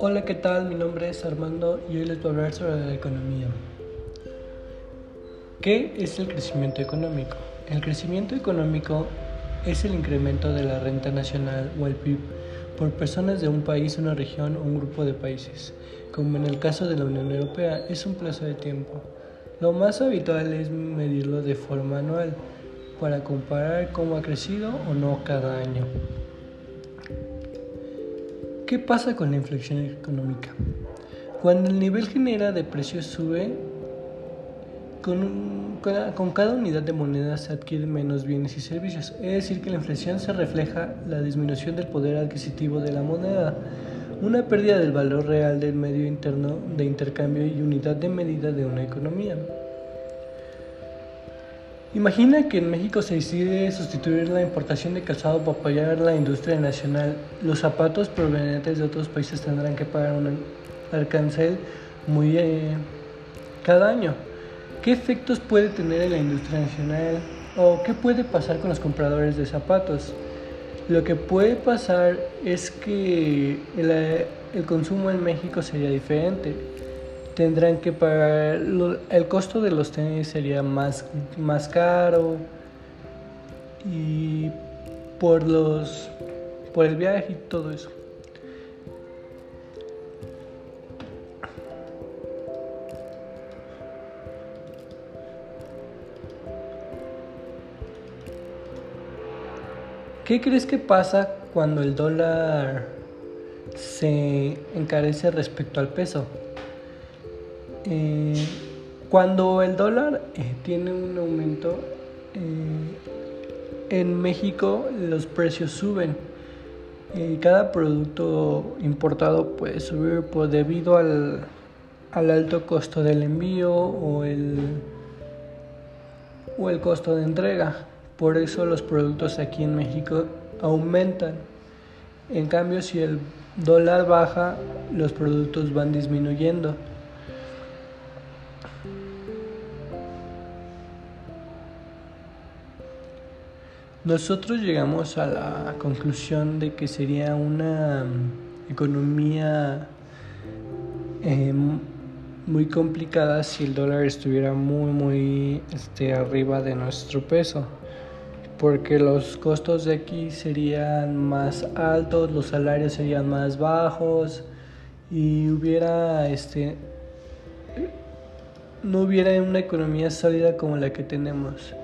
Hola, ¿qué tal? Mi nombre es Armando y hoy les voy a hablar sobre la economía. ¿Qué es el crecimiento económico? El crecimiento económico es el incremento de la renta nacional o el PIB por personas de un país, una región o un grupo de países. Como en el caso de la Unión Europea, es un plazo de tiempo. Lo más habitual es medirlo de forma anual para comparar cómo ha crecido o no cada año. ¿Qué pasa con la inflación económica? Cuando el nivel general de precios sube, con, con, cada unidad de moneda se adquieren menos bienes y servicios. Es decir, que la inflación se refleja la disminución del poder adquisitivo de la moneda, una pérdida del valor real del medio interno de intercambio y unidad de medida de una economía. Imagina que en México se decide sustituir la importación de calzado para apoyar la industria nacional. Los zapatos provenientes de otros países tendrán que pagar un alcance muy eh, cada año. ¿Qué efectos puede tener en la industria nacional? ¿O qué puede pasar con los compradores de zapatos? Lo que puede pasar es que el, consumo en México sería diferente. Tendrán que pagar, el costo de los tenis sería más, más caro y por los por el viaje y todo eso. ¿Qué crees que pasa cuando el dólar se encarece respecto al peso? Eh, cuando el dólar eh, tiene un aumento, eh, en México los precios suben. cada producto importado puede subir por, debido al, al alto costo del envío o el, o el costo de entrega. Por eso los productos aquí en México aumentan. En cambio, si el dólar baja, los productos van disminuyendo. Nosotros llegamos a la conclusión de que sería una mm, economía em, muy complicada si el dólar estuviera muy muy este, arriba de nuestro peso porque los costos de aquí serían más altos, los salarios serían más bajos y hubiera este no hubiera una economía sólida como la que tenemos.